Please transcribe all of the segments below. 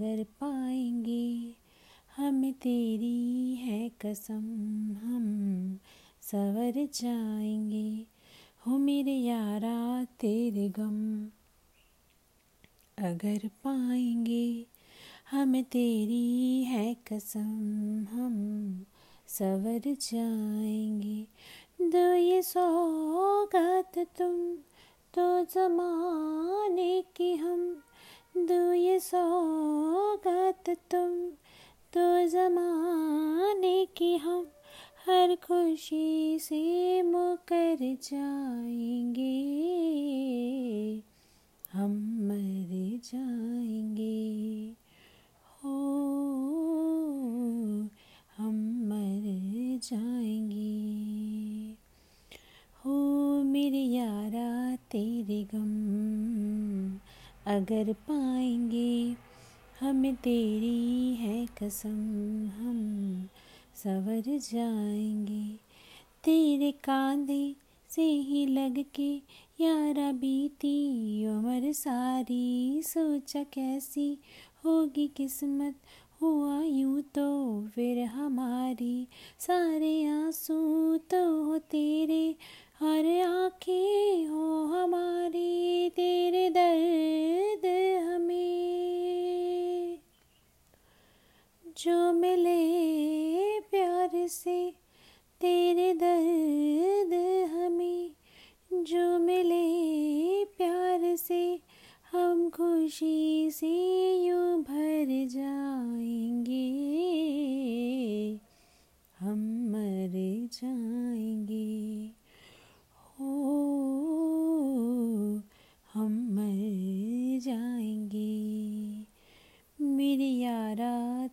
अगर पाएँगे। हम तेरी है कसम, हम सवर जाएँगे। हो मेरे यारा, तेरे गम। अगर पाएँगे, हम तेरी है कसम, हम सवर जाएँगे। दो ये सौगात तुम तो जमाने की हम। दो ये सौगात तुम तो जमाने की हम हर खुशी से मुकर जाएँगे। हम मर जाएँगे। हो, हम मर जाएँगे। हो मेरे यारा तेरे गम अगर पाएँगे। हमें तेरी है कसम, हम सवर जाएँगे। तेरे कांधे से ही लग के यारा बीती, उम्र सारी सोचा कैसी होगी किस्मत। हुआ यूँ तो फिर हमारी सारे आँसू तो हो तेरे और आँखें हो हमारी। जो मिले प्यार से तेरे दर्द हमें जो मिले प्यार से हम खुशी से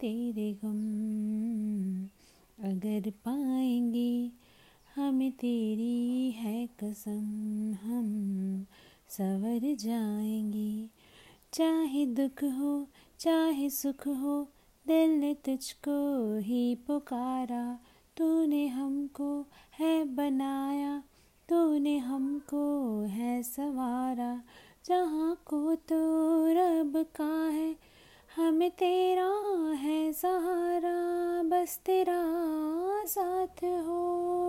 तेरे गम। अगर पाएँगे हमें तेरी है कसम, हम सवर जाएँगे। चाहे दुख हो, चाहे सुख हो, दिल ने तुझको ही पुकारा। तूने हमको है बनाया, तूने हमको है सवारा। जहाँ को तो रब का है, हमें तेरा बस तेरा साथ हो।